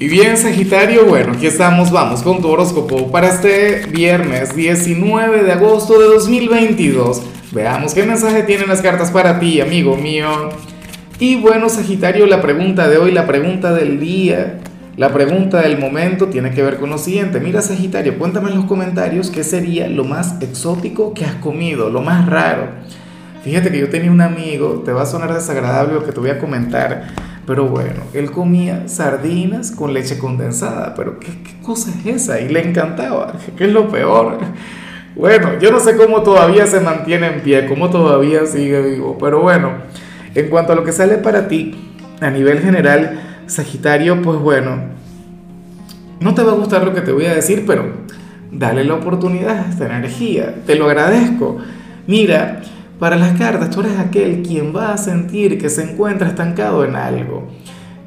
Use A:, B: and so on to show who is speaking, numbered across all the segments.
A: Y bien, Sagitario, bueno, aquí estamos, vamos con tu horóscopo para este viernes 19 de agosto de 2022. Veamos qué mensaje tienen las cartas para ti, amigo mío. Y bueno, Sagitario, la pregunta de hoy, la pregunta del día, la pregunta del momento tiene que ver con lo siguiente. Mira, Sagitario, cuéntame en los comentarios qué sería lo más exótico que has comido, lo más raro. Fíjate que yo tenía un amigo, te va a sonar desagradable lo que te voy a comentar pero bueno, él comía sardinas con leche condensada, pero ¿qué, cosa es esa? Y le encantaba, ¿qué es lo peor? Bueno, yo no sé cómo todavía se mantiene en pie, cómo todavía sigue vivo, pero bueno, en cuanto a lo que sale para ti, a nivel general, Sagitario, pues bueno, no te va a gustar lo que te voy a decir, pero dale la oportunidad a esta energía, te lo agradezco. Mira, para las cartas, tú eres aquel quien va a sentir que se encuentra estancado en algo,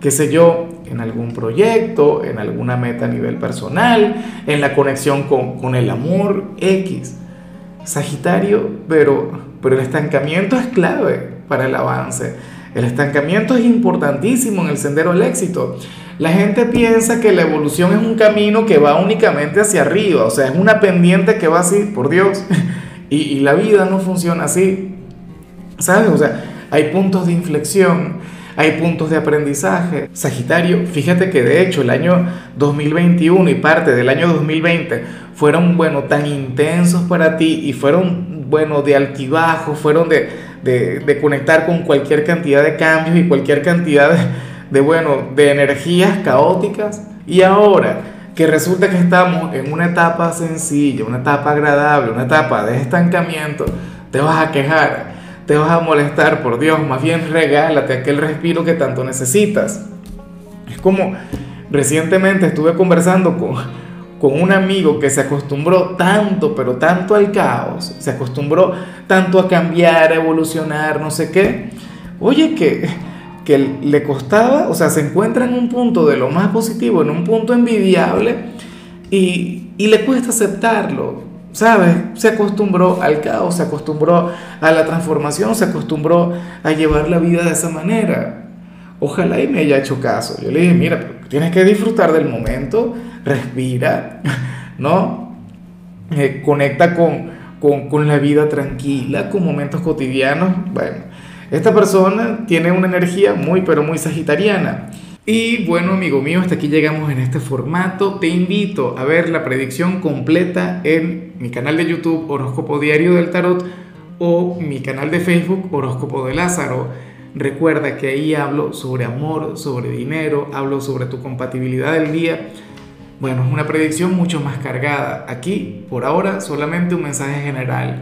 A: qué sé yo, en algún proyecto, en alguna meta a nivel personal, en la conexión con, el amor X. Sagitario, pero, pero el estancamiento es clave para el avance. El estancamiento es importantísimo en el sendero al éxito. La gente piensa que la evolución es un camino que va únicamente hacia arriba, o sea, es una pendiente que va así, por Dios. Y, la vida no funciona así. ¿Sabes? O sea, hay puntos de inflexión, hay puntos de aprendizaje. Sagitario, fíjate que de hecho el año 2021 y parte del año 2020 fueron, bueno, tan intensos para ti y fueron, bueno, de altibajo, fueron de, de, conectar con cualquier cantidad de cambios y cualquier cantidad de, de, bueno, de energías caóticas. Y ahora que resulta que estamos en una etapa sencilla, una etapa agradable, una etapa de estancamiento, te vas a quejar, te vas a molestar, por Dios, más bien regálate aquel respiro que tanto necesitas. Es como recientemente estuve conversando con, con un amigo que se acostumbró tanto, pero tanto al caos, se acostumbró tanto a cambiar, a evolucionar, no sé qué. Oye, que que le costaba, o sea, se encuentra en un punto de lo más positivo, en un punto envidiable, y, y le cuesta aceptarlo, ¿sabes? Se acostumbró al caos, se acostumbró a la transformación, se acostumbró a llevar la vida de esa manera. Ojalá y me haya hecho caso. Yo le dije, mira, tienes que disfrutar del momento, respira, ¿no? Eh, conecta con, con, con la vida tranquila, con momentos cotidianos. Bueno, esta persona tiene una energía muy, pero muy sagitariana. Y bueno, amigo mío, hasta aquí llegamos en este formato. Te invito a ver la predicción completa en mi canal de YouTube Horóscopo Diario del Tarot o mi canal de Facebook Horóscopo de Lázaro. Recuerda que ahí hablo sobre amor, sobre dinero, hablo sobre tu compatibilidad del día. Bueno, es una predicción mucho más cargada. Aquí, por ahora, solamente un mensaje general